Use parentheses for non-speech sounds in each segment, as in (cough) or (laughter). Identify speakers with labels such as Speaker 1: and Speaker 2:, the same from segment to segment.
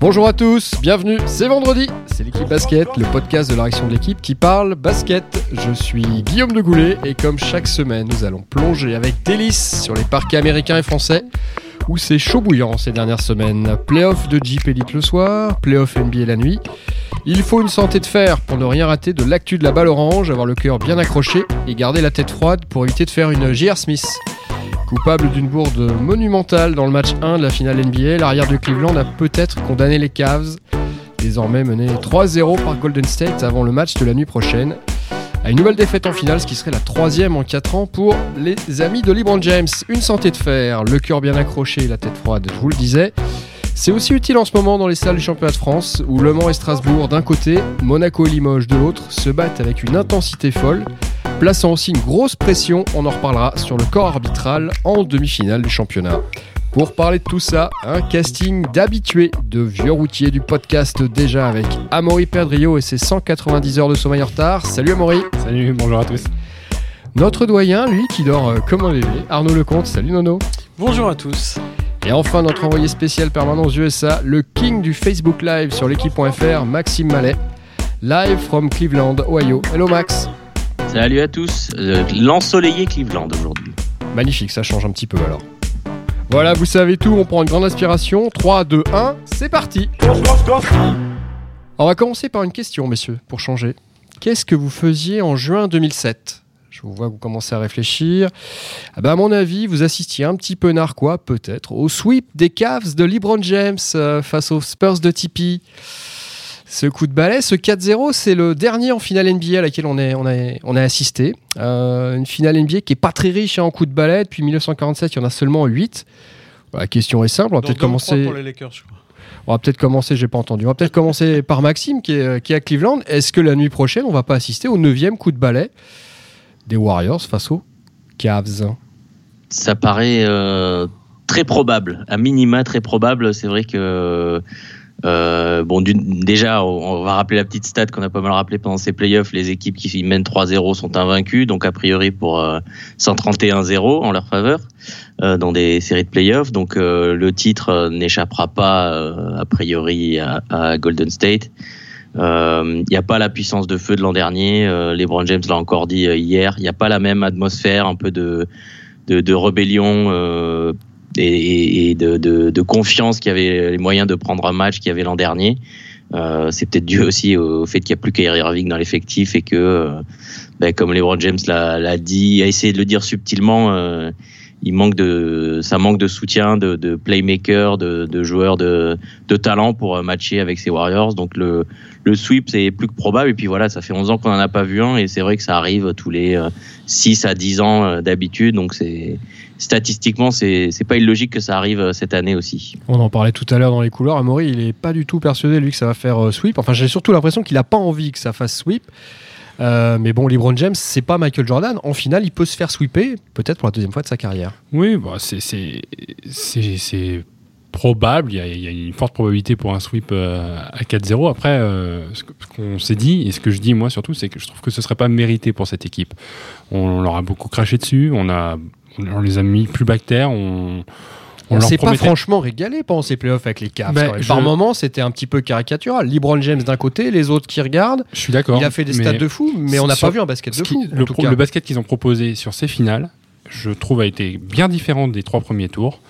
Speaker 1: Bonjour à tous, bienvenue, c'est vendredi, c'est l'équipe basket, le podcast de la réaction de l'équipe qui parle basket. Je suis Guillaume de Goulet et comme chaque semaine, nous allons plonger avec délice sur les parquets américains et français où c'est chaud bouillant ces dernières semaines. Playoff de Jeep Elite le soir, playoff NBA la nuit. Il faut une santé de fer pour ne rien rater de l'actu de la balle orange, avoir le cœur bien accroché et garder la tête froide pour éviter de faire une J.R. Smith. Coupable d'une bourde monumentale dans le match 1 de la finale NBA, l'arrière de Cleveland a peut-être condamné les Cavs, désormais menés 3-0 par Golden State avant le match de la nuit prochaine, à une nouvelle défaite en finale, ce qui serait la troisième en 4 ans pour les amis de LeBron James. Une santé de fer, le cœur bien accroché la tête froide, je vous le disais. C'est aussi utile en ce moment dans les salles du championnat de France, où Le Mans et Strasbourg d'un côté, Monaco et Limoges de l'autre se battent avec une intensité folle plaçant aussi une grosse pression, on en reparlera, sur le corps arbitral en demi-finale du championnat. Pour parler de tout ça, un casting d'habitués, de vieux routiers du podcast déjà avec Amaury Perdrio et ses 190 heures de sommeil en retard. Salut Amaury
Speaker 2: Salut, bonjour à tous
Speaker 1: Notre doyen, lui, qui dort euh, comme un bébé, Arnaud Lecomte. Salut Nono
Speaker 3: Bonjour à tous
Speaker 1: et enfin, notre envoyé spécial permanent aux USA, le king du Facebook Live sur l'équipe.fr, Maxime Mallet. Live from Cleveland, Ohio. Hello Max
Speaker 4: Salut à tous, euh, l'ensoleillé Cleveland aujourd'hui.
Speaker 1: Magnifique, ça change un petit peu alors. Voilà, vous savez tout, on prend une grande inspiration. 3, 2, 1, c'est parti On va commencer par une question, messieurs, pour changer. Qu'est-ce que vous faisiez en juin 2007 Je vous vois que vous commencez à réfléchir. Ah ben, à mon avis, vous assistiez un petit peu narquois, peut-être, au sweep des Cavs de LeBron James euh, face aux Spurs de Tipeee. Ce coup de balai, ce 4-0, c'est le dernier en finale NBA à laquelle on, est, on, a, on a assisté. Euh, une finale NBA qui est pas très riche en coups de balai. Depuis 1947, il y en a seulement 8. La question est simple. On va peut-être commencer. On va peut-être commencer, j'ai pas entendu. On va peut-être commencer (laughs) par Maxime qui est, qui est à Cleveland. Est-ce que la nuit prochaine, on va pas assister au neuvième coup de balai des Warriors face aux Cavs?
Speaker 4: Ça paraît euh, très probable, à minima très probable. C'est vrai que euh, bon, déjà, on va rappeler la petite stat qu'on a pas mal rappelé pendant ces playoffs. Les équipes qui mènent 3-0 sont invaincues, donc a priori pour 131-0 euh, en leur faveur euh, dans des séries de playoffs. Donc le titre n'échappera pas a priori à, Golden State. Il n'y a pas la puissance de feu de l'an dernier. LeBron James l'a encore dit hier. Il n'y a pas la même atmosphère, un peu de, de, de rébellion et, de, de, confiance qu'il y avait les moyens de prendre un match qu'il y avait l'an dernier. Euh, c'est peut-être dû aussi au fait qu'il n'y a plus qu'Kyrie Irving dans l'effectif et que, euh, ben, comme LeBron James l'a dit, a essayé de le dire subtilement, euh, il manque de, ça manque de soutien, de, de playmaker, de, de joueurs de, de talent pour matcher avec ces Warriors. Donc le, le sweep, c'est plus que probable. Et puis voilà, ça fait 11 ans qu'on n'en a pas vu un et c'est vrai que ça arrive tous les 6 à 10 ans d'habitude. Donc c'est statistiquement, c'est pas illogique que ça arrive euh, cette année aussi.
Speaker 1: On en parlait tout à l'heure dans les couloirs. Amaury, il est pas du tout persuadé, lui, que ça va faire euh, sweep. Enfin, j'ai surtout l'impression qu'il a pas envie que ça fasse sweep. Euh, mais bon, LeBron James, c'est pas Michael Jordan. En finale, il peut se faire sweeper, peut-être pour la deuxième fois de sa carrière.
Speaker 2: Oui, bah, c'est probable. Il y, a, une forte probabilité pour un sweep à 4-0. Après, ce qu'on s'est dit, et ce que je dis moi surtout, c'est que je trouve que ce serait pas mérité pour cette équipe. On leur a beaucoup craché dessus. On a on les a mis plus bactères. On,
Speaker 1: on, s'est pas franchement régalé pendant ces playoffs avec les Cavs. Ben, Par moments, c'était un petit peu caricatural. LeBron James d'un côté, les autres qui regardent.
Speaker 2: Je suis d'accord.
Speaker 1: Il a fait des stats de fou, mais on n'a pas vu un basket de fou.
Speaker 2: le, basket qu'ils ont proposé sur ces finales, je trouve, a été bien différent des trois premiers tours.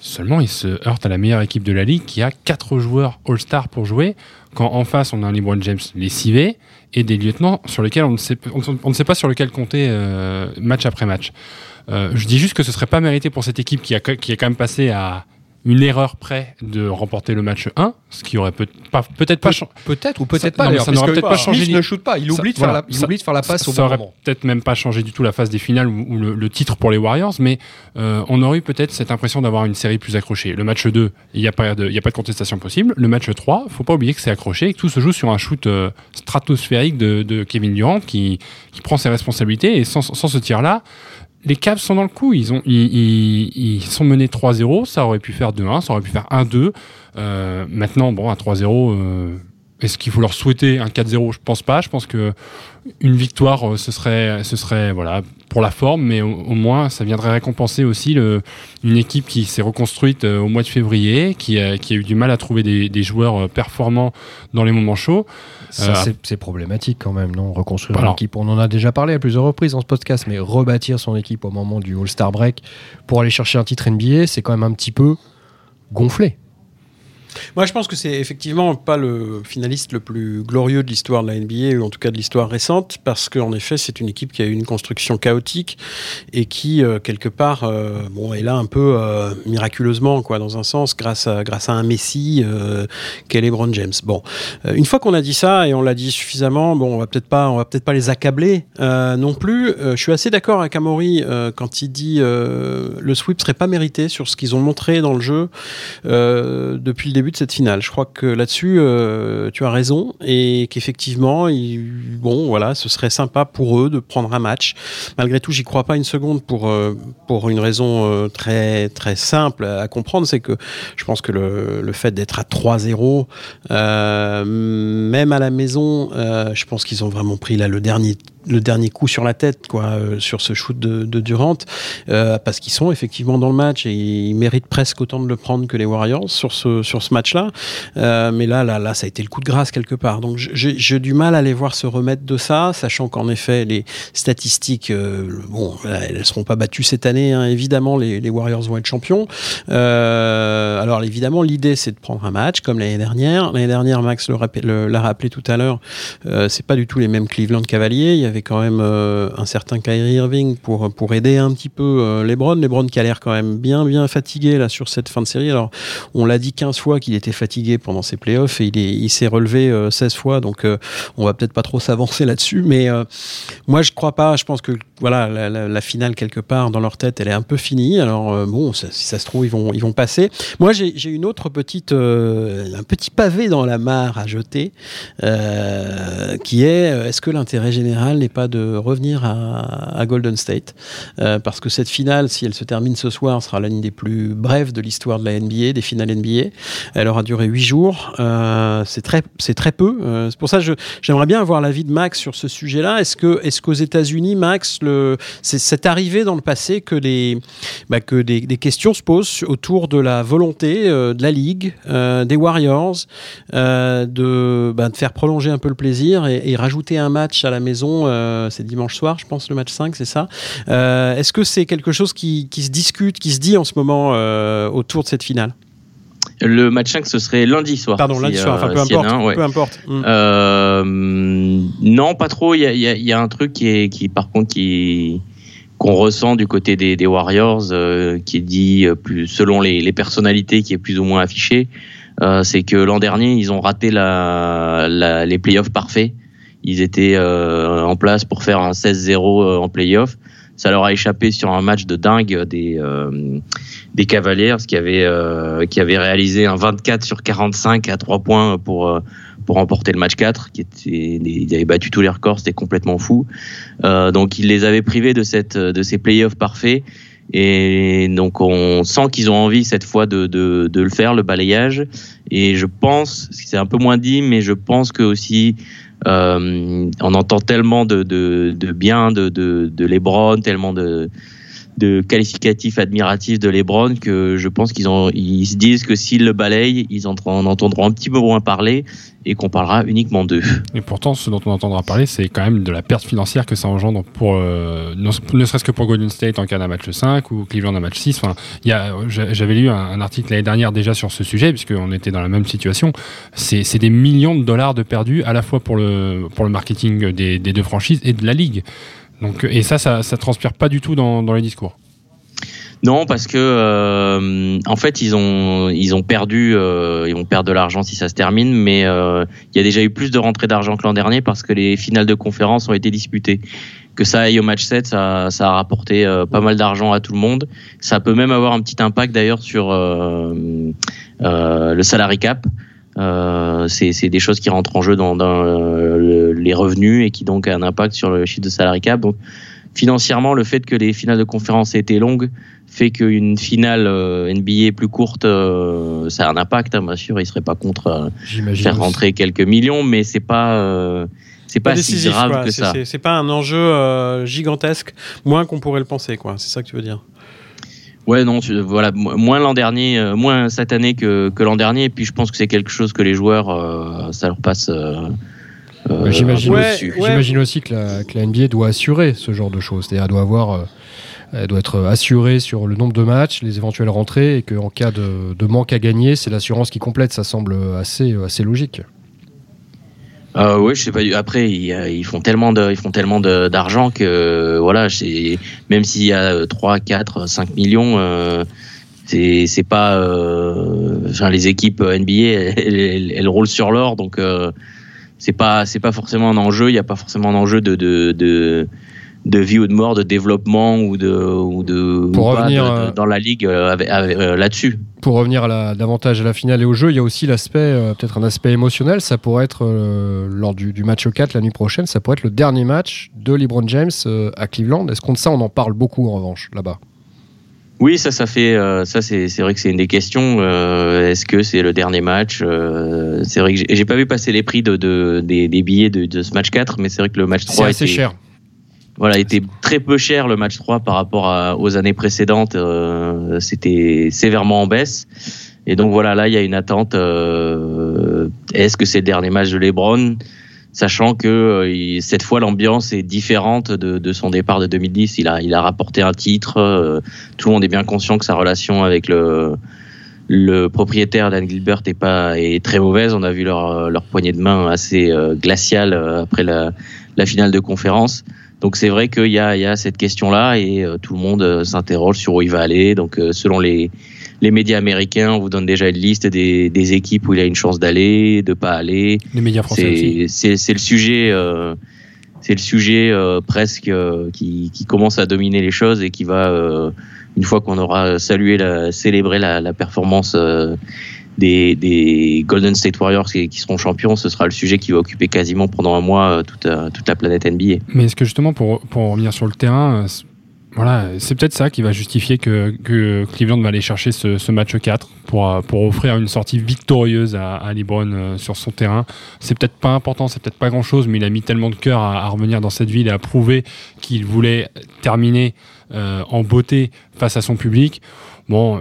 Speaker 2: Seulement, il se heurte à la meilleure équipe de la ligue qui a quatre joueurs All-Star pour jouer, quand en face on a un LeBron James lessivé et des lieutenants sur lesquels on ne sait, on, ne sait pas sur lequel compter euh, match après match. Euh, je dis juste que ce serait pas mérité pour cette équipe qui a, qui est quand même passé à une erreur près de remporter le match 1, ce qui aurait peut-être pas, peut-être pas
Speaker 1: peut-être ou peut-être pas.
Speaker 2: ça n'aurait peut-être pas changé.
Speaker 1: ne shoot pas, il oublie, de, faire la, il oublie de faire la passe
Speaker 2: ça,
Speaker 1: au
Speaker 2: ça
Speaker 1: aurait
Speaker 2: peut-être même pas changé du tout la phase des finales ou, le, titre pour les Warriors, mais euh, on aurait eu peut-être cette impression d'avoir une série plus accrochée. Le match 2, il n'y a pas de, il a pas de contestation possible. Le match 3, faut pas oublier que c'est accroché et que tout se joue sur un shoot euh, stratosphérique de, de, Kevin Durant qui, qui prend ses responsabilités et sans, sans ce tir là les Cavs sont dans le coup. Ils, ont, ils, sont menés 3-0. Ça aurait pu faire 2-1, ça aurait pu faire 1-2. Euh, maintenant, bon, à 3-0, euh, est-ce qu'il faut leur souhaiter un 4-0 Je pense pas. Je pense que une victoire, ce serait, ce serait voilà pour la forme, mais au, moins ça viendrait récompenser aussi le, une équipe qui s'est reconstruite au mois de février, qui a, qui a, eu du mal à trouver des, des joueurs performants dans les moments chauds.
Speaker 1: C'est problématique quand même, non? Reconstruire une équipe, on en a déjà parlé à plusieurs reprises dans ce podcast, mais rebâtir son équipe au moment du All-Star Break pour aller chercher un titre NBA, c'est quand même un petit peu gonflé.
Speaker 3: Moi, je pense que c'est effectivement pas le finaliste le plus glorieux de l'histoire de la NBA, ou en tout cas de l'histoire récente, parce qu'en effet, c'est une équipe qui a eu une construction chaotique et qui, euh, quelque part, euh, bon, est là un peu euh, miraculeusement, quoi, dans un sens, grâce à, grâce à un Messi qu'est LeBron James. Bon, une fois qu'on a dit ça et on l'a dit suffisamment, bon, on va peut-être pas, va peut-être pas les accabler non plus. je suis assez d'accord avec Amaury quand il dit le sweep serait pas mérité sur ce qu'ils ont montré dans le jeu depuis le début de cette finale. Je crois que là-dessus, euh, tu as raison et qu'effectivement, bon, voilà, ce serait sympa pour eux de prendre un match. Malgré tout, j'y crois pas une seconde pour euh, pour une raison euh, très très simple à comprendre, c'est que je pense que le, le fait d'être à 3-0, même à la maison, je pense qu'ils ont vraiment pris là le dernier le dernier coup sur la tête quoi sur ce shoot de, Durant euh, parce qu'ils sont effectivement dans le match et ils méritent presque autant de le prendre que les Warriors sur ce sur match là euh, mais là là là ça a été le coup de grâce quelque part donc j'ai du mal à les voir se remettre de ça sachant qu'en effet les statistiques bon elles seront pas battues cette année hein. évidemment les, les, Warriors vont être champions alors évidemment l'idée c'est de prendre un match comme l'année dernière l'année dernière Max l'a rappelé tout à l'heure c'est pas du tout les mêmes Cleveland Cavaliers il y avait quand même euh, un certain Kyrie Irving pour, pour aider un petit peu euh, LeBron. LeBron qui a l'air quand même bien, bien fatigué là sur cette fin de série. Alors, on l'a dit 15 fois qu'il était fatigué pendant ses playoffs et il, est, il s'est relevé 16 euh, fois. Donc, on va peut-être pas trop (laughs) s'avancer là-dessus. Mais moi, je crois pas. Je pense que voilà, la, finale, quelque part, dans leur tête, elle est un peu finie. Alors, bon, si ça se trouve, ils vont, ils vont passer. Moi, j'ai, une autre petite, un petit pavé dans la mare à jeter qui est est-ce que l'intérêt général n'est pas de revenir à, Golden State, euh, parce que cette finale, si elle se termine ce soir, sera l'une des plus brèves de l'histoire de la NBA, des finales NBA. Elle aura duré huit jours. Euh, c'est très, très peu. Euh, c'est pour ça que j'aimerais bien avoir l'avis de Max sur ce sujet-là. Est-ce est-ce qu'aux États-Unis, Max, c'est, arrivé dans le passé que bah, que des, questions se posent autour de la volonté de la ligue, des Warriors, de, bah, de faire prolonger un peu le plaisir et, rajouter un match à la maison euh, c'est dimanche soir, je pense, le match 5, c'est ça. Euh, est-ce que c'est quelque chose qui, se discute, qui se dit en ce moment euh, autour de cette finale?
Speaker 4: Le match 5, ce serait lundi soir.
Speaker 3: Pardon, lundi soir, enfin peu importe. peu importe.
Speaker 4: Mm. non, pas trop. Il y a, un truc qui est, qui par contre, qui qu'on ressent du côté des, Warriors, qui est dit plus selon les, personnalités, qui est plus ou moins affiché. c'est que l'an dernier, ils ont raté la, les playoffs parfaits. Ils étaient euh, en place pour faire un 16-0 euh, en playoff. Ça leur a échappé sur un match de dingue des euh, des Cavaliers qui avaient qui avaient réalisé un 24 sur 45 à 3 points pour pour remporter le match 4 qui était ils avaient battu tous les records c'était complètement fou donc ils les avaient privés de cette de ces playoffs parfaits et donc on sent qu'ils ont envie cette fois de, de, de, le faire, le balayage. Et je pense, c'est un peu moins dit, mais je pense que aussi euh, on entend tellement de bien de, de, de Lebron, tellement de, de qualificatifs admiratifs de LeBron que je pense qu'ils se disent que s'ils le balayent, ils en, entendront un petit peu moins parler et qu'on parlera uniquement d'eux.
Speaker 2: Et pourtant, ce dont on entendra parler, c'est quand même de la perte financière que ça engendre pour, euh, ne, serait-ce que pour Golden State en cas d'un match 5 ou Cleveland en match 6. Enfin, j'avais lu un, article l'année dernière déjà sur ce sujet, puisqu'on était dans la même situation. C'est des millions de dollars de perdus à la fois pour le, marketing des deux franchises et de la ligue. Donc, et ça, ça, ça transpire pas du tout dans, dans les discours.
Speaker 4: Non, parce que euh, en fait ils ont ils ont perdu euh, ils vont perdre de l'argent si ça se termine, mais euh, il y a déjà eu plus de rentrées d'argent que l'an dernier parce que les finales de conférence ont été disputées. Que ça aille au match 7, ça, ça a rapporté pas mal d'argent à tout le monde. Ça peut même avoir un petit impact d'ailleurs sur le salary cap. Euh, c'est des choses qui rentrent en jeu dans, dans les revenus et qui donc a un impact sur le chiffre de salary cap. Donc financièrement, le fait que les finales de conférence aient été longues fait qu'une finale NBA plus courte, ça a un impact. Hein, bien sûr, il serait pas contre faire rentrer quelques millions, mais c'est pas c'est pas, si grave que ça.
Speaker 3: C'est pas un enjeu gigantesque, moins qu'on pourrait le penser, quoi. C'est ça que tu veux dire.
Speaker 4: Ouais, non, voilà, moins l'an dernier, euh, moins cette année que, que l'an dernier. Et puis je pense que c'est quelque chose que les joueurs, euh, ça leur passe. Euh,
Speaker 1: bah, j'imagine aussi, aussi que, la, que la, NBA doit assurer ce genre de choses. C'est-à-dire, doit avoir. Elle doit être assurée sur le nombre de matchs, les éventuelles rentrées, et qu'en cas de, de, manque à gagner, c'est l'assurance qui complète. Ça semble assez, assez logique.
Speaker 4: Euh, oui, je sais pas. Après, ils, font tellement de, ils font tellement d'argent que voilà, même s'il y a 3, 4, 5 millions, euh, c'est pas. Euh, enfin, les équipes NBA, elles, roulent sur l'or, donc euh, c'est pas c'est pas forcément un enjeu. Il n'y a pas forcément un enjeu de, de, de de vie ou de mort, de développement ou de, ou de,
Speaker 1: pour revenir, euh,
Speaker 4: dans la ligue euh, euh, là-dessus.
Speaker 1: Pour revenir à davantage à la finale et au jeu, il y a aussi l'aspect, peut-être un aspect émotionnel. Ça pourrait être lors du, du, match 4 la nuit prochaine, ça pourrait être le dernier match de LeBron James à Cleveland. Est-ce qu'on ça, on en parle beaucoup en revanche là-bas?
Speaker 4: Oui, ça, ça fait, ça, c'est, vrai que c'est une des questions. est-ce que c'est le dernier match C'est vrai que j'ai, pas vu passer les prix de, des, billets de, ce match 4, mais c'est vrai que le match 3 c'est
Speaker 1: assez cher.
Speaker 4: Voilà, il était très peu cher le match 3 par rapport aux années précédentes. Euh, c'était sévèrement en baisse. Et donc voilà, là, il y a une attente. Euh, est-ce que c'est le dernier match de LeBron? Sachant que euh, cette fois, l'ambiance est différente de, son départ de 2010. Il a, il a rapporté un titre. tout le monde est bien conscient que sa relation avec le, le propriétaire Dan Gilbert est pas est très mauvaise. On a vu leur, leur poignée de main assez glaciale après la, la finale de conférence. Donc c'est vrai qu'il y a, y a, cette question-là et euh, tout le monde euh, s'interroge sur où il va aller. Donc euh, selon les, les médias américains, on vous donne déjà une liste des, des équipes où il a une chance d'aller, de pas aller.
Speaker 1: Les médias français
Speaker 4: C'est le sujet, c'est le sujet presque qui, qui, commence à dominer les choses et qui va, une fois qu'on aura salué, la, célébré la, la performance des, Golden State Warriors qui, seront champions, ce sera le sujet qui va occuper quasiment pendant un mois euh, toute, euh, toute la planète NBA.
Speaker 2: Mais est-ce que justement, pour, pour revenir sur le terrain, euh, voilà, c'est peut-être ça qui va justifier que, Cleveland va aller chercher ce, match 4 pour, pour offrir une sortie victorieuse à, à LeBron sur son terrain. C'est peut-être pas important, c'est peut-être pas grand-chose, mais il a mis tellement de cœur à, revenir dans cette ville et à prouver qu'il voulait terminer en beauté face à son public. Bon,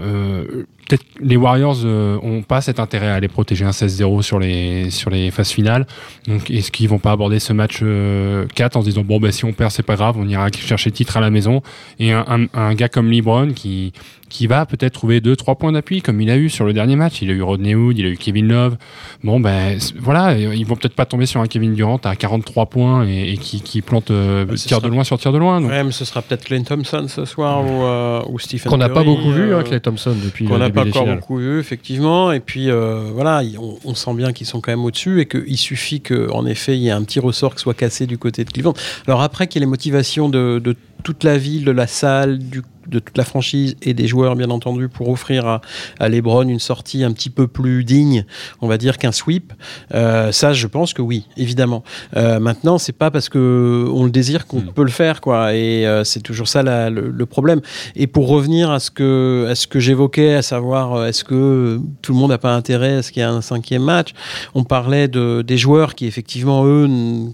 Speaker 2: peut-être les Warriors euh, ont pas cet intérêt à aller protéger un 16-0 sur les, sur les phases finales. Donc, est-ce qu'ils vont pas aborder ce match 4 euh, en se disant bon, ben, si on perd, c'est pas grave, on ira chercher titre à la maison. Et un, un gars comme LeBron qui, qui va peut-être trouver deux trois points d'appui comme il a eu sur le dernier match. Il a eu Rodney Hood, il a eu Kevin Love. Bon ben voilà, ils vont peut-être pas tomber sur un Kevin Durant à 43 points et, qui, qui, plante euh, tir de loin sur tir de loin.
Speaker 3: Ouais, mais ce sera peut-être Clay Thompson ce soir ou, euh, ou Stephen
Speaker 1: Qu'on n'a pas beaucoup vu, hein, Clay Thompson depuis.
Speaker 3: Qu'on n'a pas encore beaucoup vu effectivement. Et puis euh, voilà, on, sent bien qu'ils sont quand même au-dessus et qu'il suffit qu'en effet il y ait un petit ressort qui soit cassé du côté de Cleveland. Alors après qu'il y ait les motivations de, de toute la ville, de la salle, du de toute la franchise et des joueurs, bien entendu, pour offrir à, à Lebron une sortie un petit peu plus digne, on va dire, qu'un sweep. Euh, ça, je pense que oui, évidemment. Euh, maintenant, c'est pas parce que on le désire qu'on peut le faire, quoi. Et euh, c'est toujours ça le, problème. Et pour revenir à ce que, à ce que j'évoquais, à savoir, euh, est-ce que tout le monde n'a pas intérêt à ce qu'il y ait un cinquième match? On parlait de, des joueurs qui, effectivement, eux,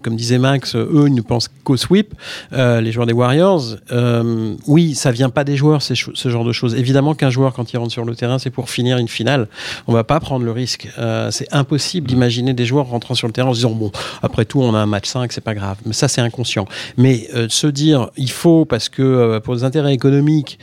Speaker 3: comme disait Max, eux, ils ne pensent qu'au sweep, les joueurs des Warriors. oui, ça vient pas des joueurs, ce genre de choses. Évidemment qu'un joueur, quand il rentre sur le terrain, c'est pour finir une finale. On va pas prendre le risque. Euh, c'est impossible d'imaginer des joueurs rentrant sur le terrain en se disant, bon, après tout, on a un match 5, c'est pas grave. Mais ça, c'est inconscient. Mais euh, se dire, il faut, parce que euh, pour les intérêts économiques,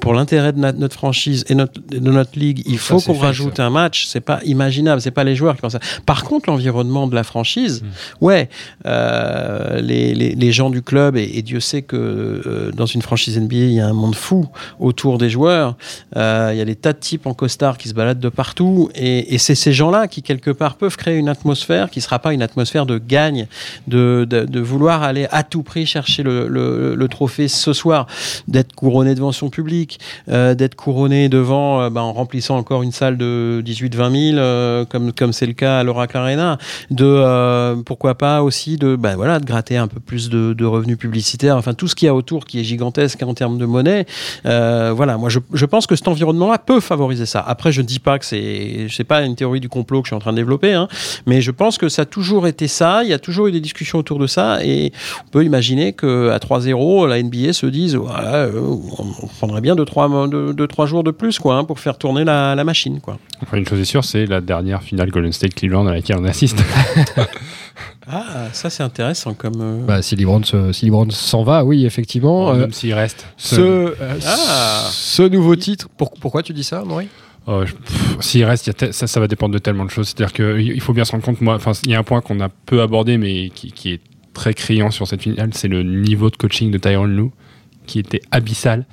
Speaker 3: pour l'intérêt de notre franchise et notre, de notre ligue, il faut qu'on rajoute un match, c'est pas imaginable. C'est pas les joueurs qui pensent ça. Par contre, l'environnement de la franchise, mmh. ouais, les, les, les, gens du club, et, et Dieu sait que dans une franchise NBA, il y a un monde monde fou autour des joueurs. Euh, Il y a des tas de types en costard qui se baladent de partout. Et, c'est ces gens-là qui, quelque part, peuvent créer une atmosphère qui ne sera pas une atmosphère de gagne, de, vouloir aller à tout prix chercher le, trophée ce soir, d'être couronné devant son public, euh, d'être couronné devant, euh, bah, en remplissant encore une salle de 18-20 000, euh, comme c'est le cas à l'Oracle Arena, de pourquoi pas aussi de, bah, voilà, de gratter un peu plus de, de revenus publicitaires, enfin tout ce qu'il y a autour qui est gigantesque en termes de monnaie. Euh, voilà, moi je, je pense que cet environnement-là peut favoriser ça. Après, je ne dis pas que c'est, c'est pas une théorie du complot que je suis en train de développer, hein, mais je pense que ça a toujours été ça. Il y a toujours eu des discussions autour de ça, et on peut imaginer que à 3-0, la NBA se dise, voilà, euh, on prendrait bien 2-3 deux, trois, deux, deux, trois jours de plus, quoi, hein, pour faire tourner la, la machine, quoi.
Speaker 2: Enfin, une chose est sûre, c'est la dernière finale Golden State Cleveland à laquelle on assiste. (laughs)
Speaker 3: Ah, ça c'est intéressant comme. euh,
Speaker 1: Bah, si si LeBron s'en va, oui, effectivement. euh,
Speaker 2: Même s'il reste.
Speaker 1: ce, euh,
Speaker 3: Ah.
Speaker 1: ce nouveau titre, pour- pourquoi tu dis ça,
Speaker 2: pff, S'il reste, il y a te- ça, ça va dépendre de tellement de choses. C'est-à-dire qu'il faut bien se rendre compte, moi, enfin, il y a un point qu'on a peu abordé, mais qui, qui est très criant sur cette finale, c'est le niveau de coaching de Tyronn Lue, qui était abyssal.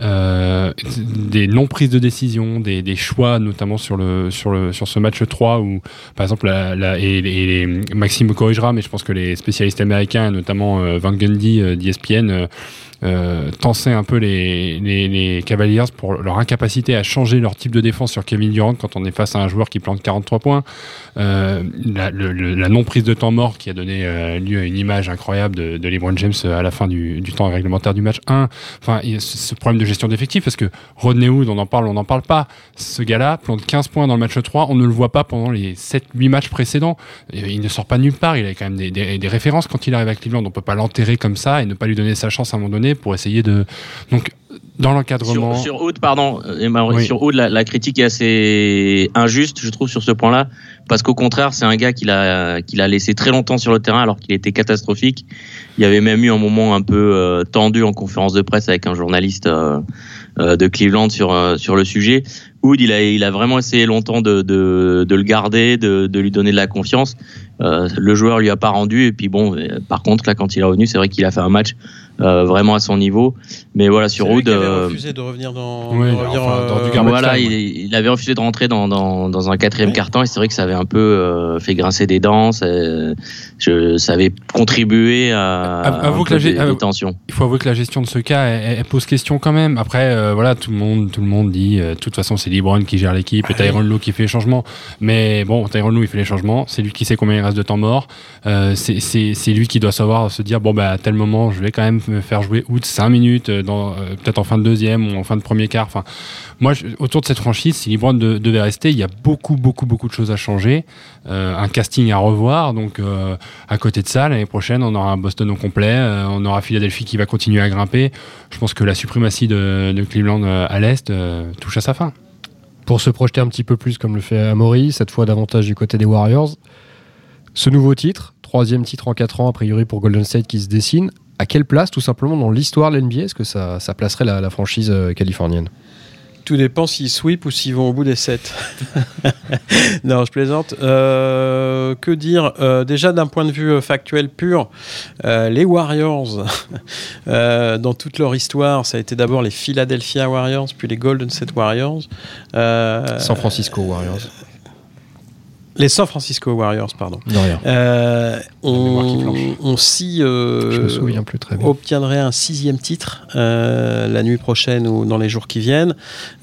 Speaker 2: Euh, des non-prises de décision, des, des choix, notamment sur, le, sur, le, sur ce match 3, où, par exemple, la, la- et, et Maxime me corrigera, mais je pense que les spécialistes américains, notamment euh, Van Gundy euh, d'ESPN, euh, euh, tensaient un peu les, Cavaliers pour leur incapacité à changer leur type de défense sur Kevin Durant quand on est face à un joueur qui plante 43 points. Euh, la, non-prise de temps mort qui a donné euh, lieu à une image incroyable de, de LeBron James à la fin du, temps réglementaire du match 1. Enfin, ce problème de gestion d'effectifs parce que Rodney Hood, on en parle, on n'en parle pas. Ce gars-là plante 15 points dans le match 3, on ne le voit pas pendant les 7-8 matchs précédents. Il ne sort pas nulle part, il a quand même des, des- références quand il arrive à Cleveland. On peut pas l'enterrer comme ça et ne pas lui donner sa chance à un moment donné pour essayer de. Donc, dans l'encadrement.
Speaker 4: Sur, sur Aude, pardon, euh, Emma,
Speaker 2: Oui.
Speaker 4: sur Aude, la, la critique est assez injuste, je trouve, sur ce point-là, parce qu'au contraire, c'est un gars qu'il a, qu'il a laissé très longtemps sur le terrain alors qu'il était catastrophique. Il y avait même eu un moment un peu euh, tendu en conférence de presse avec un journaliste euh, euh, de Cleveland sur sur le sujet. Wood, il a, il a vraiment essayé longtemps de, de, de le garder, de, de lui donner de la confiance. Le joueur lui a pas rendu. Et puis bon, par contre, là, quand il est revenu, c'est vrai qu'il a fait un match euh, vraiment à son niveau. Mais voilà, sur Wood,
Speaker 3: qui avait
Speaker 4: euh,
Speaker 3: refusé de revenir dans,
Speaker 2: Ouais,
Speaker 3: de revenir,
Speaker 2: enfin, dans
Speaker 3: euh,
Speaker 2: du
Speaker 4: voilà,
Speaker 2: time,
Speaker 4: il, il avait refusé de rentrer dans, dans, dans un quatrième
Speaker 3: Ouais.
Speaker 4: carton et c'est vrai que ça avait un peu euh, fait grincer des dents. Ça, je, ça avait contribué à, à un peu des, des tensions.
Speaker 2: il faut avouer que la gestion de ce cas, elle, elle pose question quand même. Après, euh, voilà, tout le monde, tout le monde dit, euh, de toute façon, c'est LeBron qui gère l'équipe et Tyronn Lue qui fait les changements. Mais bon, Tyronn Lue, il fait les changements. C'est lui qui sait combien il reste de temps mort. Euh, c'est- c'est c'est lui qui doit savoir se dire, bon, bah, à tel moment, je vais quand même me faire jouer Hood 5 minutes, euh, euh, peut-être en fin de deuxième ou en fin de premier quart. Enfin, moi, autour de cette franchise, si LeBron de- devait rester, il y a beaucoup, beaucoup, beaucoup de choses à changer. Euh, un casting à revoir. Donc, à côté de ça, l'année prochaine, on aura un Boston au complet. on aura Philadelphie qui va continuer à grimper. Je pense que la suprématie de, de Cleveland à l'Est touche à sa fin.
Speaker 1: Pour se projeter un petit peu plus comme le fait Amaury, cette fois davantage du côté des Warriors. Ce nouveau titre, troisième titre en 4 ans a priori pour Golden State qui se dessine, à quelle place tout simplement dans l'histoire de l'NBA est-ce que ça, ça placerait la, la franchise euh, californienne?
Speaker 3: Tout dépend s'ils sweep ou s'ils vont au bout des 7. (laughs) non, je plaisante. Euh, que dire Euh, Déjà d'un point de vue factuel pur, euh, les Warriors, (laughs) dans toute leur histoire, ça a été d'abord les Philadelphia Warriors, puis les Golden State Warriors.
Speaker 1: San Francisco Warriors.
Speaker 3: Les San Francisco Warriors, pardon.
Speaker 1: De rien.
Speaker 3: Euh, on, on s'y euh,
Speaker 1: Je me souviens plus très bien.
Speaker 3: obtiendrait un sixième titre euh, la nuit prochaine ou dans les jours qui viennent,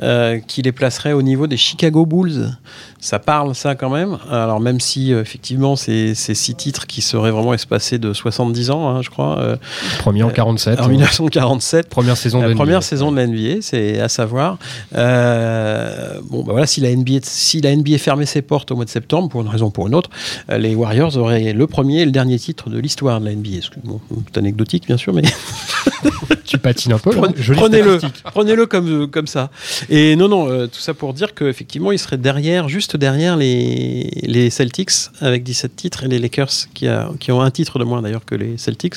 Speaker 3: euh, qui les placerait au niveau des Chicago Bulls. Ça parle ça quand même. Alors même si euh, effectivement c'est six titres qui seraient vraiment espacés de 70 ans, hein, je crois, euh,
Speaker 1: Premier en 47.
Speaker 3: en
Speaker 1: euh,
Speaker 3: 1947.
Speaker 1: Première saison de
Speaker 3: La
Speaker 1: NBA.
Speaker 3: première saison de la NBA, c'est à savoir. Euh, bon, bah voilà, si la NBA, si la NBA fermait ses portes au mois de septembre, pour une raison ou pour une autre, euh, les Warriors auraient le premier et le dernier titre de l'histoire de la NBA. Bon, c'est anecdotique, bien sûr, mais (laughs) (laughs)
Speaker 1: Tu patines un peu là.
Speaker 3: Prenez-le, prenez-le comme, comme ça. Et non, non, euh, tout ça pour dire qu'effectivement, il serait derrière, juste derrière les, les Celtics avec 17 titres et les Lakers qui, a, qui ont un titre de moins d'ailleurs que les Celtics,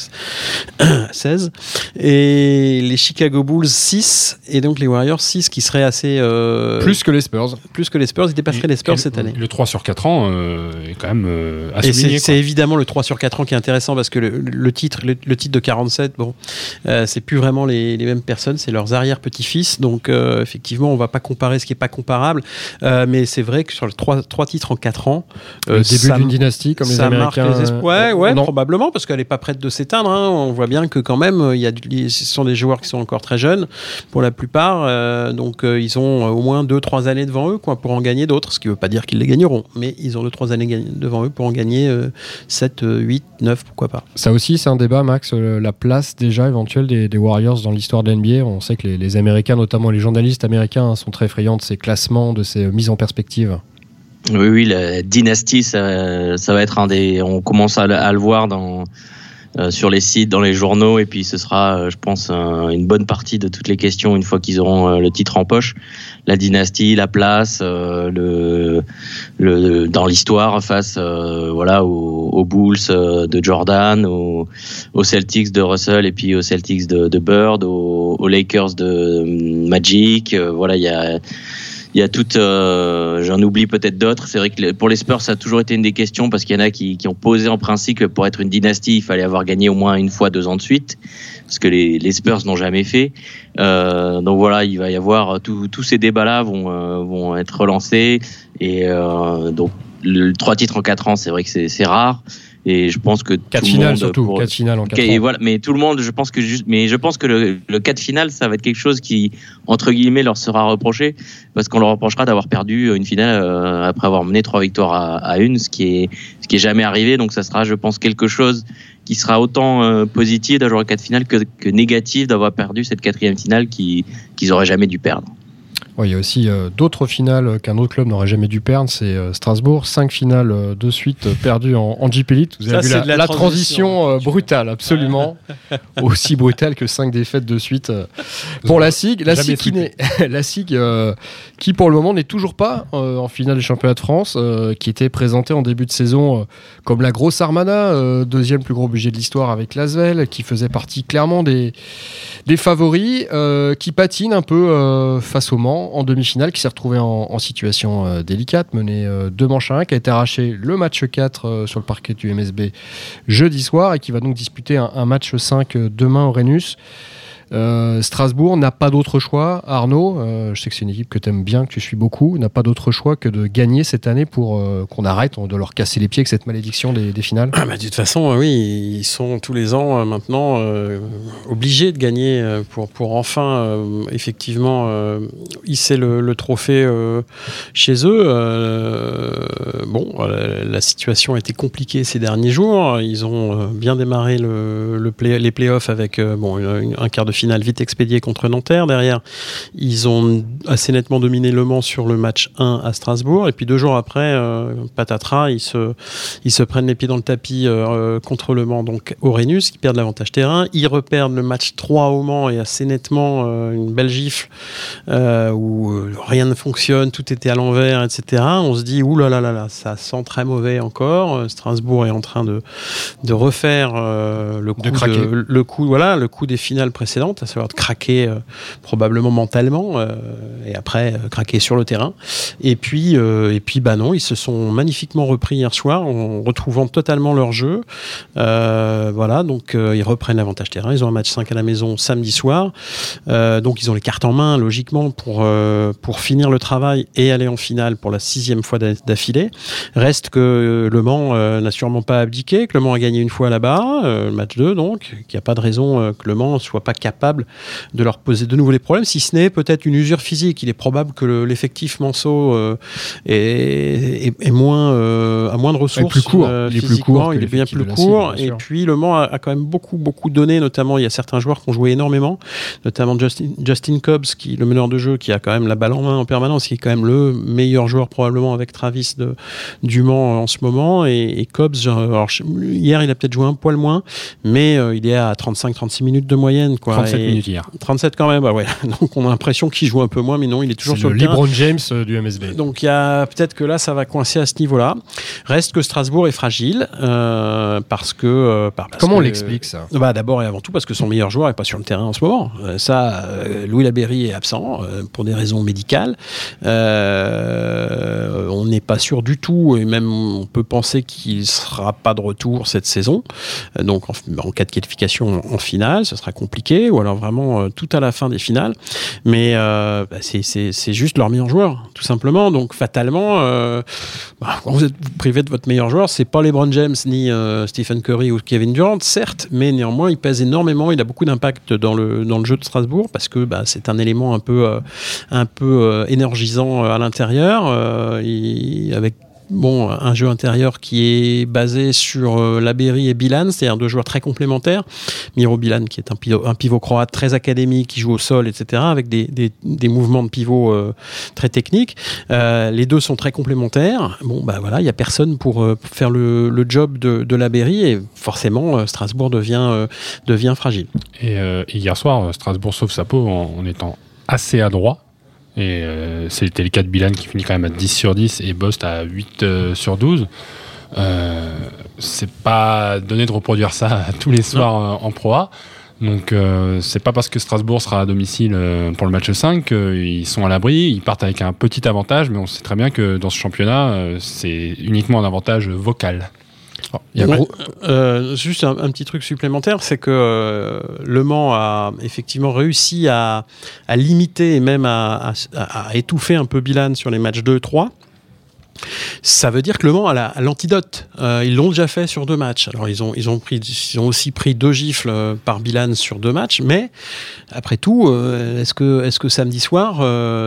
Speaker 3: (clears throat) 16. Et les Chicago Bulls 6 et donc les Warriors 6 qui seraient assez. euh,
Speaker 1: Plus que les Spurs.
Speaker 3: plus que les Spurs, ils dépasseraient les Spurs
Speaker 2: Et
Speaker 3: cette
Speaker 2: le-
Speaker 3: année.
Speaker 2: Le 3 sur 4 ans euh, est quand même euh, à
Speaker 3: Et c'est c'est évidemment le 3 sur 4 ans qui est intéressant parce que le, le titre, le, le titre de 47, bon, c'est plus vraiment les, les mêmes personnes, c'est leurs arrière-petits-fils. Donc effectivement, on va pas comparer ce qui est pas comparable, mais c'est vrai que sur les trois, trois titres en quatre ans,
Speaker 1: le début d'une dynastie comme les Américains.
Speaker 3: Marque les ouais, ouais, probablement parce qu'elle est pas prête de s'éteindre. Hein. On voit bien que quand même, il y a, ce sont des joueurs qui sont encore très jeunes pour la plupart, donc ils ont au moins deux, trois années devant eux, quoi, pour en gagner d'autres. Ce qui veut pas dire qu'ils les gagneront, mais ils ont deux, trois années devant eux pour en gagner 7, 8, 9, pourquoi pas.
Speaker 1: Ça aussi, c'est un débat, Max, euh, la place déjà éventuelle des, Warriors dans l'histoire de l'NBA. On sait que les, Américains, notamment les journalistes américains, hein, sont très friands de ces classements, de ces mises en perspective.
Speaker 4: Oui, oui, la dynastie, ça, va être un des. On commence à le voir dans sur les sites, dans les journaux, et puis ce sera, euh, je pense, une bonne partie de toutes les questions une fois qu'ils auront euh, le titre en poche. La dynastie, la place, le, le, dans l'histoire face, voilà, aux, Bulls de Jordan, aux, Celtics de Russell, et puis aux Celtics de, de Bird, aux, aux, Lakers de Magic. voilà, il y a il y a toutes, euh, j'en oublie peut-être d'autres. C'est vrai que pour les Spurs, ça a toujours été une des questions parce qu'il y en a qui, qui, ont posé en principe que pour être une dynastie, il fallait avoir gagné au moins une fois deux ans de suite, ce que les, les Spurs n'ont jamais fait. Euh, donc voilà, il va y avoir tous ces débats-là vont, euh, vont être relancés et euh, donc le, trois titres en quatre ans, c'est vrai que c'est rare. Et je pense que
Speaker 1: quatre finales surtout, pour... quatre finales en quatre
Speaker 4: et Voilà, mais tout le monde, je pense que juste, mais je pense que le, le 4 final, ça va être quelque chose qui entre guillemets leur sera reproché parce qu'on leur reprochera d'avoir perdu une finale euh, après avoir mené trois victoires à, à, une, ce qui est ce qui est jamais arrivé. Donc ça sera, je pense, quelque chose qui sera autant euh, positif d'avoir quatre finales que, que négatif d'avoir perdu cette quatrième finale qui qu'ils auraient jamais dû perdre
Speaker 1: il y a aussi euh, d'autres finales qu'un autre club n'aurait jamais dû perdre. C'est euh, Strasbourg, cinq finales euh, de suite perdues en, en Jeep Elite. Vous avez vu la, transition, brutale, absolument. (laughs) aussi brutale que cinq défaites de suite pour la SIG. La SIG, qui, (laughs) la SIG qui, pour le moment, n'est toujours pas en finale des championnats de France, qui était présentée en début de saison comme la grosse Armada, deuxième plus gros budget de l'histoire avec Lasvel, qui faisait partie clairement des, des favoris, qui patine un peu face au Mans en demi-finale, qui s'est retrouvé en, situation euh, délicate, mené 2 euh, deux manches à 1, qui a été arraché le match 4 euh, sur le parquet du MSB jeudi soir et qui va donc disputer un, un match 5 demain au Rhenus. Euh, Strasbourg n'a pas d'autre choix. Arnaud, euh, je sais que c'est une équipe que tu aimes bien, que tu suis beaucoup, n'a pas d'autre choix que de gagner cette année pour euh, qu'on arrête de leur casser les pieds avec cette malédiction des, finales.
Speaker 3: Ah bah, de toute façon, oui, ils sont tous les ans maintenant obligés de gagner pour, enfin effectivement hisser le, trophée chez eux. bon, la situation a été compliquée ces derniers jours. Ils ont bien démarré le, les playoffs avec un quart de finale finale vite expédié contre Nanterre. Derrière, ils ont assez nettement dominé Le Mans sur le match 1 à Strasbourg. Et puis deux jours après, euh, patatras, ils se, ils se prennent les pieds dans le tapis euh, contre Le Mans, donc au Rhenus, qui perdent l'avantage terrain. Ils reperdent le match 3 au Mans et assez nettement euh, une belle gifle où rien ne fonctionne, tout était à l'envers, etc. On se dit, oulala, là là là, ça sent très mauvais encore. Strasbourg est en train de, de refaire le coup,
Speaker 1: de
Speaker 3: le coup, voilà, le coup des finales précédentes à savoir de craquer euh, probablement mentalement euh, et après euh, craquer sur le terrain. Et puis, et puis bah non, ils se sont magnifiquement repris hier soir en retrouvant totalement leur jeu. voilà, donc ils reprennent l'avantage terrain. Ils ont un match 5 à la maison samedi soir. donc ils ont les cartes en main logiquement pour, pour finir le travail et aller en finale pour la sixième fois d'affilée. Reste que Le Mans n'a sûrement pas abdiqué, que Le Mans a gagné une fois là-bas, le match 2 donc, qu'il n'y a pas de raison que Le Mans ne soit pas capable de leur poser de nouveau les problèmes, si ce n'est peut-être une usure physique. Il est probable que l'effectif Manceau euh, est, moins, euh, a moins de ressources.
Speaker 1: plus court. Euh,
Speaker 3: il est plus court. Il est bien plus court. et puis Le Mans a, quand même beaucoup, beaucoup donné, notamment il y a certains joueurs qui ont joué énormément, notamment Justin, Justin Cobbs, qui, le meneur de jeu, qui a quand même la balle en main en permanence, qui est quand même le meilleur joueur probablement avec Travis de, du Mans en ce moment. Et, Cobbs, alors, hier il a peut-être joué un poil moins, mais il est à 35-36 minutes de moyenne. Quoi.
Speaker 2: 37
Speaker 3: et-
Speaker 2: minutes hier.
Speaker 3: 37 quand même, bah ouais. (laughs) Donc on a l'impression qu'il joue un peu moins, mais non, il est toujours sur
Speaker 1: le
Speaker 3: le terrain.
Speaker 1: LeBron James euh, du MSB.
Speaker 3: Donc il y a peut-être que là ça va coincer à ce niveau-là. Reste que Strasbourg est fragile euh, parce que euh, par- parce
Speaker 1: Comment on
Speaker 3: que-
Speaker 1: l'explique ça?
Speaker 3: Bah, D'abord et avant tout parce que son meilleur joueur est pas sur le terrain en ce moment. Euh, ça, Louis Laberry est absent pour des raisons médicales. On n'est pas sûr du tout et même on peut penser qu'il sera pas de retour cette saison. Donc en, en cas de qualification en finale, ce sera compliqué ou alors vraiment euh, tout à la fin des finales. Mais euh, bah, c'est- juste leur meilleur joueur, tout simplement. Donc fatalement, euh, bah, quand vous êtes privé de votre meilleur joueur, c'est pas LeBron James ni Stephen Curry ou Kevin Durant, certes, mais néanmoins il pèse énormément. Il a beaucoup d'impact dans le dans le jeu de Strasbourg parce que bah, c'est un élément un peu un peu énergisant à l'intérieur, avec Bon, un jeu intérieur qui est basé sur euh, et Bilan, c'est-à-dire deux joueurs très complémentaires. Miro Bilan, qui est un pivot, croate très académique, qui joue au sol, etc., avec des, des, mouvements de pivot euh, très techniques. Euh, les deux sont très complémentaires. Bon, bah voilà, il n'y a personne pour, euh, pour faire le, le job de, de Laberry et forcément, Strasbourg devient, devient fragile.
Speaker 2: Et, hier soir, Strasbourg sauve sa peau en, en étant assez adroit. Et euh, c'était le cas de Bilan qui finit quand même à 10 sur 10 et Bost à 8 euh, sur 12. Euh, c'est pas donné de reproduire ça (laughs) tous les soirs euh, en Pro A. Donc euh, c'est pas parce que Strasbourg sera à domicile pour le match 5 qu'ils sont à l'abri, ils partent avec un petit avantage, mais on sait très bien que dans ce championnat, c'est uniquement un avantage vocal.
Speaker 1: Il y a
Speaker 3: Ouais.
Speaker 1: gros-
Speaker 3: Euh, juste un, un petit truc supplémentaire, c'est que euh, Le Mans a effectivement réussi à, à limiter et même à, à- à étouffer un peu Bilan sur les matchs 2-3. Ça veut dire que Le Mans a la- a l'antidote. Euh, ils l'ont déjà fait sur deux matchs. Alors ils ont, ils ont, pris, ils ont aussi pris deux gifles euh, par Bilan sur deux matchs, mais après tout, euh, est-ce que, est que samedi soir,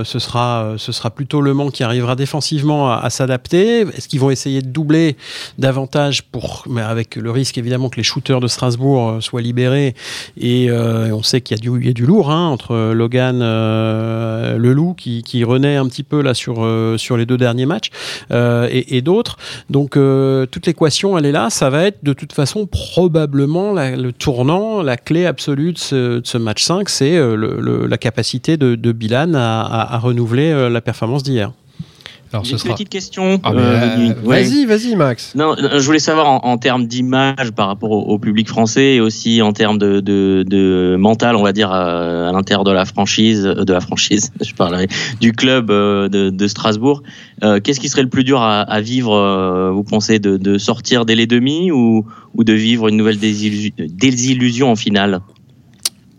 Speaker 3: ce, sera, ce sera plutôt Le Mans qui arrivera défensivement à, s'adapter? Est-ce qu'ils vont essayer de doubler davantage pour, mais avec le risque évidemment que les shooters de Strasbourg soient libérés? Et on sait qu'il y a du, y a du lourd hein, entre Logan, euh, le loup qui, qui renaît un petit peu là sur, sur les deux derniers matchs euh, et, et d'autres. Donc euh, toute l'équation elle est là. Ça va être de toute façon probablement la- le tournant, la clé absolue de ce, de ce match 5, c'est euh, le- le- la capacité de, de Bilan à, à- à renouveler euh, la performance d'hier.
Speaker 1: Alors ce
Speaker 4: une
Speaker 1: sera.
Speaker 4: petite question.
Speaker 1: Ah,
Speaker 4: euh,
Speaker 1: euh,
Speaker 4: ouais.
Speaker 1: Vas-y, vas-y, Max.
Speaker 4: Non, euh, je voulais savoir en, en termes d'image par rapport au, au public français et aussi en termes de, de, de mental, on va dire, euh, à l'intérieur de la franchise, de la franchise, (laughs) je parlerai, du club de, de Strasbourg. Euh, Qu'est-ce qui serait le plus dur à, à vivre, vous pensez, de, de sortir dès les demi ou, ou de vivre une nouvelle désillusion, désillusion en finale?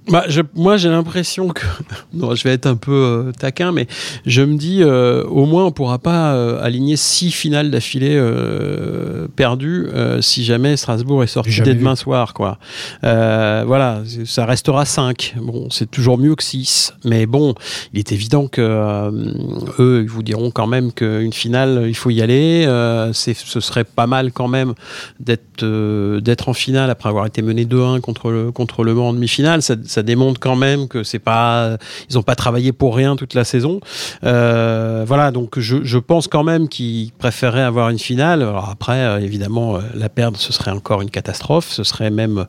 Speaker 3: Bah, je- moi, j'ai l'impression que. (laughs) Non, je vais être un peu euh, taquin, mais je me dis, euh, au moins, on pourra pas euh, aligner six finales d'affilée euh, perdues euh, si jamais Strasbourg est sorti dès
Speaker 1: vu.
Speaker 3: demain soir, quoi. Euh, voilà, ça restera cinq. Bon, c'est toujours mieux que six, mais bon, il est évident que euh, eux, ils vous diront quand même qu'une finale, il faut y aller. Euh, c'est, ce serait pas mal quand même d'être euh, d'être en finale après avoir été mené 2-1 contre le contre le Mans en demi-finale. Ça, ça démontre quand même que c'est pas ils ont pas travaillé pour rien toute la saison. Euh, voilà, donc je, je pense quand même qu'ils préféraient avoir une finale. Alors après, euh, évidemment, euh, la perdre, ce serait encore une catastrophe. Ce serait même,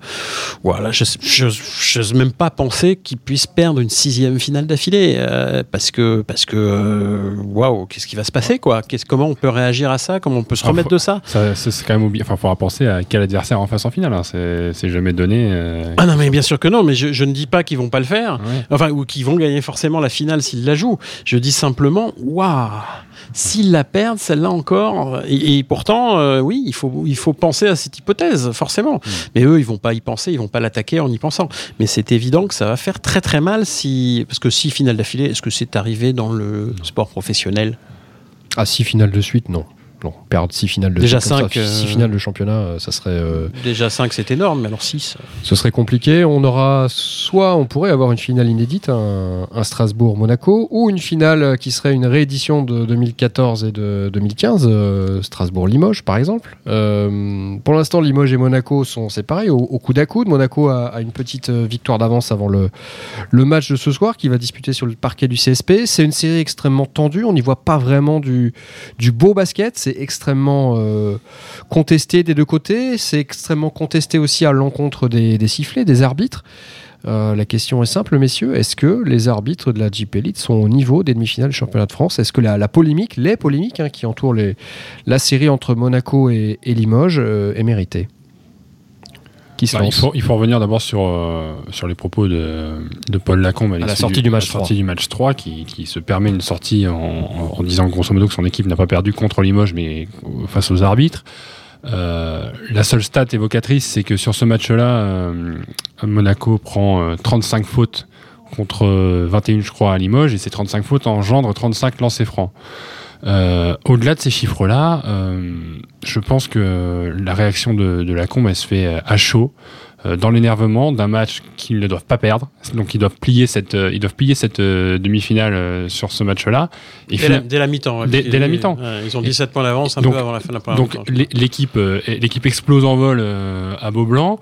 Speaker 3: voilà, je j'ose même pas penser qu'ils puissent perdre une sixième finale d'affilée euh, parce que parce que waouh, qu'est-ce qui va se passer quoi? Qu'est-ce comment on peut réagir à ça? Comment on peut se remettre de ça?
Speaker 2: Ça, ça, c'est quand même oublié. Enfin, il faudra penser à quel adversaire en face en finale. hein. C'est c'est jamais donné. euh,
Speaker 3: Ah non, mais bien sûr que non, mais je, je ne dis pas qu'ils vont pas le faire.
Speaker 2: ouais.
Speaker 3: Enfin, ou qu'ils vont gagner forcément la finale s'ils la jouent. Je dis simplement, waouh, s'ils la perdent, celle-là encore. Et, et pourtant, euh, oui, il faut, il faut penser à cette hypothèse, forcément. Mais eux, ils vont pas y penser, ils vont pas l'attaquer en y pensant. Mais c'est évident que ça va faire très très mal si. Parce que si finale d'affilée, est-ce que c'est arrivé dans le sport professionnel?
Speaker 1: Ah, six finales de suite, non. Non, perdre six finales de
Speaker 3: Déjà
Speaker 1: six
Speaker 3: euh,
Speaker 1: finales de championnat, euh, ça serait. euh,
Speaker 3: Déjà 5, c'est énorme, mais alors 6.
Speaker 1: Ce serait compliqué. On aura soit on pourrait avoir une finale inédite, un, un Strasbourg-Monaco, ou une finale qui serait une réédition de 2014 et de 2015, euh, Strasbourg-Limoges par exemple. Euh, pour l'instant, Limoges et Monaco sont séparés au, au coude à coude. Monaco a, a une petite euh, victoire d'avance avant le, le match de ce soir qui va disputer sur le parquet du CSP. C'est une série extrêmement tendue. On n'y voit pas vraiment du, du beau basket. C'est extrêmement euh, contesté des deux côtés. C'est extrêmement contesté aussi à l'encontre des, sifflets, des arbitres. la question est simple, messieurs. Est-ce que les arbitres de la Jeep Elite sont au niveau des demi-finales du championnat de France? Est-ce que la, polémique, les polémiques hein, qui entourent la série entre Monaco et, Limoges est méritée?
Speaker 2: Bah, il, faut, il, faut, revenir d'abord sur, euh, sur les propos de, de Paul Lacombe
Speaker 1: à, la sortie du, match 3,
Speaker 2: du match 3 qui, qui, se permet une sortie en, en, disant grosso modo que son équipe n'a pas perdu contre Limoges mais face aux arbitres. Euh, la seule stat évocatrice, c'est que sur ce match-là, euh, Monaco prend 35 fautes contre 21, je crois, à Limoges, et ces 35 fautes engendrent 35 lancers francs. Euh, au-delà de ces chiffres-là, euh, je pense que la réaction de, de la combe, elle se fait euh, à chaud, dans l'énervement d'un match qu'ils ne doivent pas perdre. Donc ils doivent plier cette, ils doivent plier cette demi-finale sur ce match-là.
Speaker 3: dès, la, dès, la, mi-temps.
Speaker 2: Dès, la mi-temps.
Speaker 3: ils ont 17 points d'avance un peu avant la fin de la première
Speaker 2: Donc l'équipe, l'équipe explose en vol à Beaublanc.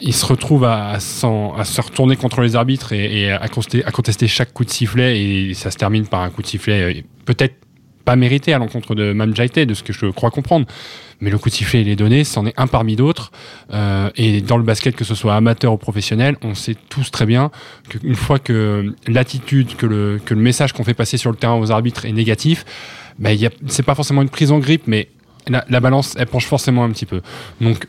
Speaker 2: ils se retrouvent à, à, se retourner contre les arbitres et, et à, contester, à contester chaque coup de sifflet et ça se termine par un coup de sifflet peut-être pas mérité à l'encontre de Mamjaité, de ce que je crois comprendre. Mais le coup de sifflet, il est donné, c'en est un parmi d'autres. Euh, et dans le basket, que ce soit amateur ou professionnel, on sait tous très bien qu'une fois que l'attitude, que le, que le message qu'on fait passer sur le terrain aux arbitres est négatif, bah, c'est pas forcément une prise en grippe, mais la, la, balance, elle penche forcément un petit peu. Donc,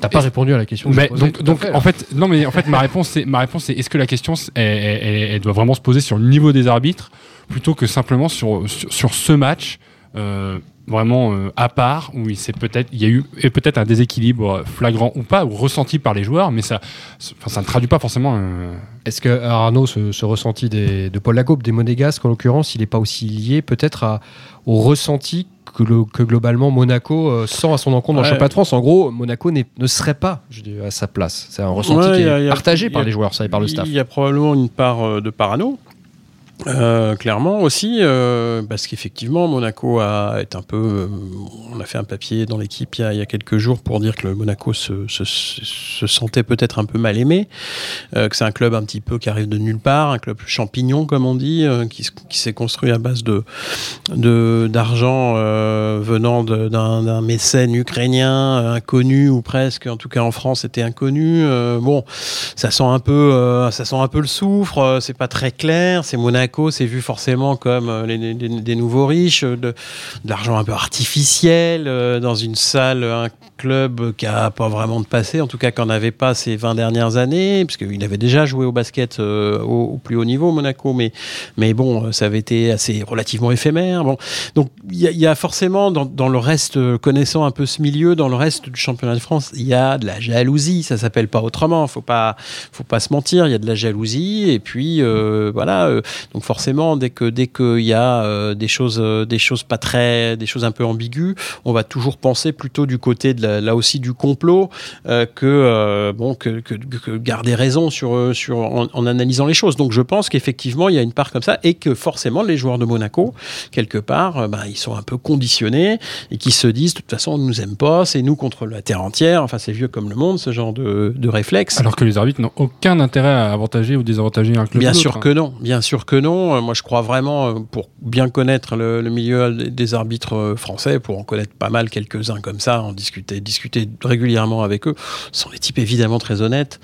Speaker 1: T'as pas répondu à la question.
Speaker 2: Mais donc, donc en fait, non, mais en fait, ma réponse, c'est, ma réponse, c'est, est-ce que la question, elle, doit vraiment se poser sur le niveau des arbitres plutôt que simplement sur, sur, ce match euh, vraiment euh, à part où il peut-être il y a eu peut-être un déséquilibre flagrant ou pas ou ressenti par les joueurs mais ça ça ne traduit pas forcément
Speaker 1: est-ce que Arnaud ce, ressenti des, de Paul Lagaupe des Monégasques en l'occurrence il n'est pas aussi lié peut-être au ressenti que, que, globalement Monaco euh, sent à son encontre dans le championnat de France? En gros Monaco ne serait pas je dis, à sa place. C'est un ressenti qui est partagé par les joueurs ça et par le staff.
Speaker 3: il y a probablement une part de parano euh, clairement aussi, euh, parce qu'effectivement, Monaco a est un peu. Euh, on a fait un papier dans l'équipe il, y a quelques jours pour dire que le Monaco se, se, se sentait peut-être un peu mal aimé, que c'est un club un petit peu qui arrive de nulle part, un club champignon comme on dit, qui, qui s'est construit à base de d'argent venant d'un mécène ukrainien inconnu ou presque, en tout cas en France, c'était inconnu. bon, ça sent un peu, ça sent un peu le soufre. c'est pas très clair. C'est Monaco c'est vu forcément comme euh, des nouveaux riches, de, de l'argent un peu artificiel, euh, dans une salle, un club qui a pas vraiment de passé, en tout cas qu'on n'avait pas ces 20 dernières années, puisqu'il avait déjà joué au basket euh, au, plus haut niveau, Monaco, mais, mais bon, ça avait été assez relativement éphémère. Bon. Donc il y, a forcément, dans, le reste, connaissant un peu ce milieu, dans le reste du championnat de France, il y a de la jalousie, ça s'appelle pas autrement, faut pas, faut pas se mentir, il y a de la jalousie, et puis voilà, forcément, dès que dès qu'il y a euh, des choses euh, des choses pas très des choses un peu ambiguës, on va toujours penser plutôt du côté de là aussi du complot euh, que bon que, que, garder raison sur sur en, analysant les choses. Donc je pense qu'effectivement il y a une part comme ça et que forcément les joueurs de Monaco quelque part bah, ils sont un peu conditionnés et qui se disent de toute façon on nous aime pas, c'est nous contre la terre entière. Enfin c'est vieux comme le monde ce genre de, de réflexe.
Speaker 2: Alors que les arbitres n'ont aucun intérêt à avantager ou désavantager un club.
Speaker 3: Bien sûr que non, bien sûr que non euh, moi, je crois vraiment, euh, pour bien connaître le, milieu des arbitres euh, français, pour en connaître pas mal quelques-uns comme ça, en discuter, discuter régulièrement avec eux, ce sont des types évidemment très honnêtes,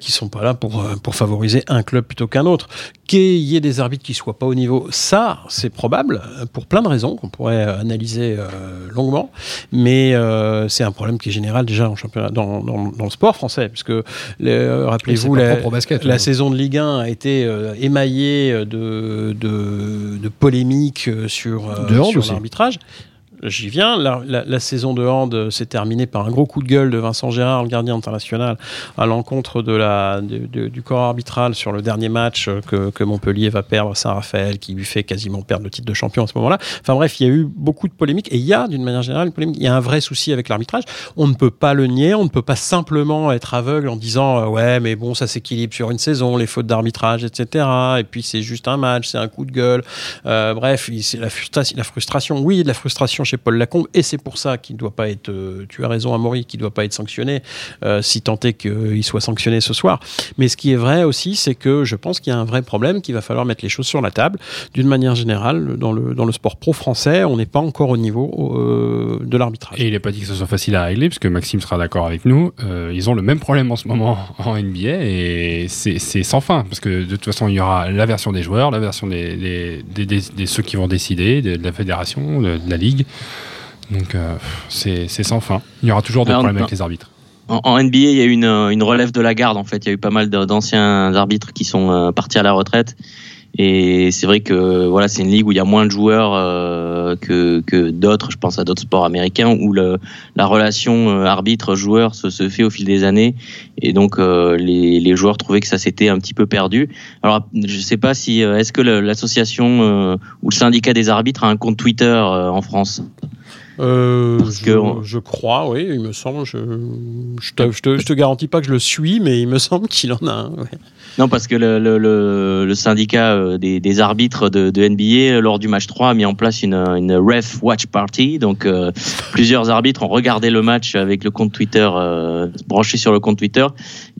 Speaker 3: qui sont pas là pour, pour favoriser un club plutôt qu'un autre. Qu'il y ait des arbitres qui soient pas au niveau, ça, c'est probable, pour plein de raisons qu'on pourrait analyser longuement, mais c'est un problème qui est général déjà en championnat, dans, dans, le sport français, puisque rappelez-vous, la, la hein. saison de Ligue 1 a été émaillée de de, de, polémiques sur, euh, sur l'arbitrage. J'y viens. La, saison de hand s'est terminée par un gros coup de gueule de Vincent Gérard, le gardien international, à l'encontre du corps arbitral sur le dernier match que, que Montpellier va perdre Saint-Raphaël, qui lui fait quasiment perdre le titre de champion à ce moment-là. Enfin bref, il y a eu beaucoup de polémiques et il y a, d'une manière générale, une polémique. Il y a un vrai souci avec l'arbitrage. On ne peut pas le nier. On ne peut pas simplement être aveugle en disant euh, ouais, mais bon, ça s'équilibre sur une saison, les fautes d'arbitrage, etc. Et puis c'est juste un match, c'est un coup de gueule. Euh, bref, c'est. La frustration. Oui, de la frustration Paul Lacombe, et c'est pour ça qu'il ne doit pas être, euh, tu as raison Amaury, qu'il ne doit pas être sanctionné, euh, si tant est qu'il soit sanctionné ce soir. Mais ce qui est vrai aussi, c'est que je pense qu'il y a un vrai problème, qu'il va falloir mettre les choses sur la table. D'une manière générale, dans le, dans le sport pro français, on n'est pas encore au niveau euh, de l'arbitrage.
Speaker 2: Et il n'est pas dit que ce soit facile à régler, parce que Maxime sera d'accord avec nous. Ils ont le même problème en ce moment (laughs) en NBA, et c'est sans fin, parce que de toute façon, il y aura la version des joueurs, la version des, ceux qui vont décider, de, la fédération, de la ligue. Donc euh, c'est sans fin. Il y aura toujours des problèmes avec les arbitres.
Speaker 4: En, en NBA, il y a eu une, une relève de la garde. En fait, il y a eu pas mal d'anciens arbitres qui sont euh, partis à la retraite. Et c'est vrai que voilà, c'est une ligue où il y a moins de joueurs euh, que, que d'autres. Je pense à d'autres sports américains où le, la relation euh, arbitre-joueur se, se fait au fil des années. Et donc euh, les, les joueurs trouvaient que ça s'était un petit peu perdu. Alors je sais pas si euh, est-ce que l'association euh, ou le syndicat des arbitres a un compte Twitter euh, en France?
Speaker 3: Euh, je,
Speaker 4: que on-
Speaker 3: je crois, oui, il me semble. Je, je, te, je, te, je te garantis pas que je le suis, mais il me semble qu'il en a un. ouais.
Speaker 4: Non, parce que le, le, le, le syndicat euh, des, des arbitres de, de NBA, euh, lors du match 3, a mis en place une, une ref watch party. Donc, euh, plusieurs arbitres ont regardé le match avec le compte Twitter, euh, branché sur le compte Twitter,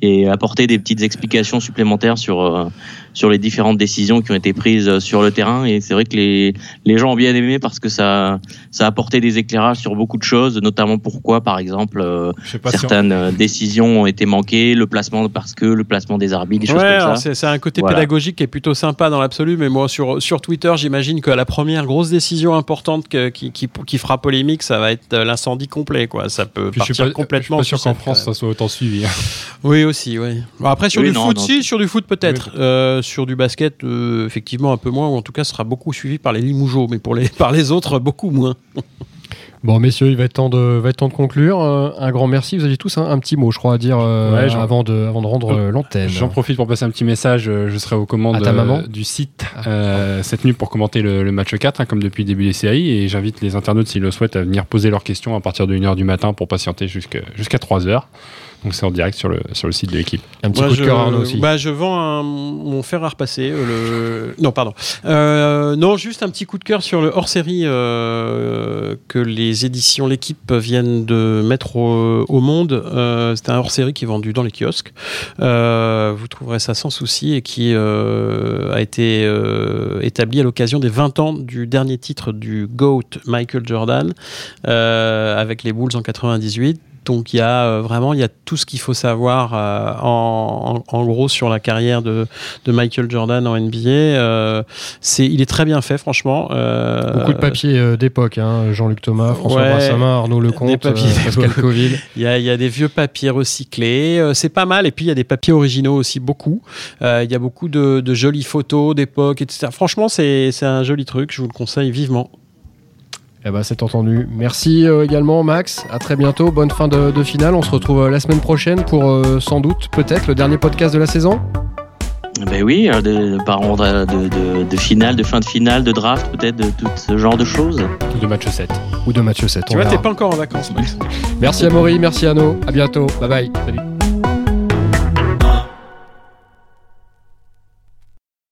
Speaker 4: et apporté des petites explications supplémentaires sur, sur les différentes décisions qui ont été prises euh, sur le terrain. Et c'est vrai que les, les gens ont bien aimé parce que ça, ça a apporté des éclairages sur beaucoup de choses, notamment pourquoi, par exemple, euh,
Speaker 2: si on-
Speaker 4: certaines euh, décisions ont été manquées, le placement parce que le placement des arbitres, des choses
Speaker 3: Ouais,
Speaker 4: comme
Speaker 3: alors
Speaker 4: ça.
Speaker 3: c'est un côté
Speaker 4: Voilà.
Speaker 3: pédagogique qui est plutôt sympa dans l'absolu, mais moi sur, sur Twitter, j'imagine que la première grosse décision importante que- qui, qui, qui fera polémique, ça va être l'incendie complet. Quoi. Ça peut
Speaker 2: Puis je suis
Speaker 3: partir
Speaker 2: pas,
Speaker 3: complètement.
Speaker 2: je suis pas sûr qu'en France ça soit autant suivi. hein.
Speaker 3: Oui, aussi, oui. Bon, après, sur
Speaker 4: Oui,
Speaker 3: du
Speaker 4: non,
Speaker 3: foot,
Speaker 4: non.
Speaker 3: si, sur du foot peut-être. Euh, sur du basket, euh, effectivement, un peu moins, ou en tout cas, sera beaucoup suivi par les Limougeaux, mais pour les, (laughs) par les autres, beaucoup moins. (laughs)
Speaker 1: Bon, messieurs, il va être temps de, va être temps de conclure. Euh, un grand merci. Vous aviez tous un, un petit mot, je crois, à dire euh,
Speaker 2: Ouais,
Speaker 1: avant, de, avant de rendre euh, l'antenne.
Speaker 2: J'en profite pour passer un petit message. Je serai aux commandes
Speaker 1: À ta
Speaker 2: euh,
Speaker 1: maman
Speaker 2: du site euh, cette nuit pour commenter le, le match 4, hein, comme depuis le début des séries. Et j'invite les internautes, s'ils le souhaitent, à venir poser leurs questions à partir de 1h du matin pour patienter jusqu'à jusqu'à 3h. Donc c'est en direct sur le, sur le site de l'équipe.
Speaker 1: Un petit coup
Speaker 3: je,
Speaker 1: de cœur Arnaud aussi.
Speaker 3: Bah, je vends un- mon fer à repasser. euh, le... Non, pardon. Euh, non, juste un petit coup de cœur sur le hors-série euh, que les éditions L'équipe viennent de mettre au, au monde. Euh, C'est un hors-série qui est vendu dans les kiosques. Vous trouverez ça sans souci et qui a été établi à l'occasion des 20 ans du dernier titre du GOAT Michael Jordan avec les Bulls en 98. Donc il y a euh, vraiment il y a tout ce qu'il faut savoir euh, en, en- en gros sur la carrière de, de Michael Jordan en NBA. Euh, c'est il est très bien fait franchement.
Speaker 1: Beaucoup de papiers d'époque. hein. Jean-Luc Thomas, François
Speaker 3: Ouais,
Speaker 1: Arnaud Lecomte,
Speaker 3: papiers
Speaker 1: Pascal. Coville. (laughs)
Speaker 3: Il y a, il y a des vieux papiers recyclés, c'est pas mal. Et puis il y a des papiers originaux aussi, beaucoup. Il y a beaucoup de, de jolies photos d'époque, etc. Franchement, c'est un joli truc, je vous le conseille vivement.
Speaker 1: Eh ben, c'est entendu. Merci euh, également, Max. À très bientôt. Bonne fin de, de finale. On se retrouve euh, la semaine prochaine pour euh, sans doute, peut-être, le dernier podcast de la saison.
Speaker 4: Ben oui, de, de, par ordre de, de, de finale, de fin de finale, de draft, peut-être, de tout ce genre de choses.
Speaker 2: De match 7.
Speaker 1: Ou de match 7.
Speaker 3: Tu vois, t'es pas encore en vacances, Max. (laughs)
Speaker 1: Merci à Maury, merci à Arnaud. À bientôt. Bye bye. Salut.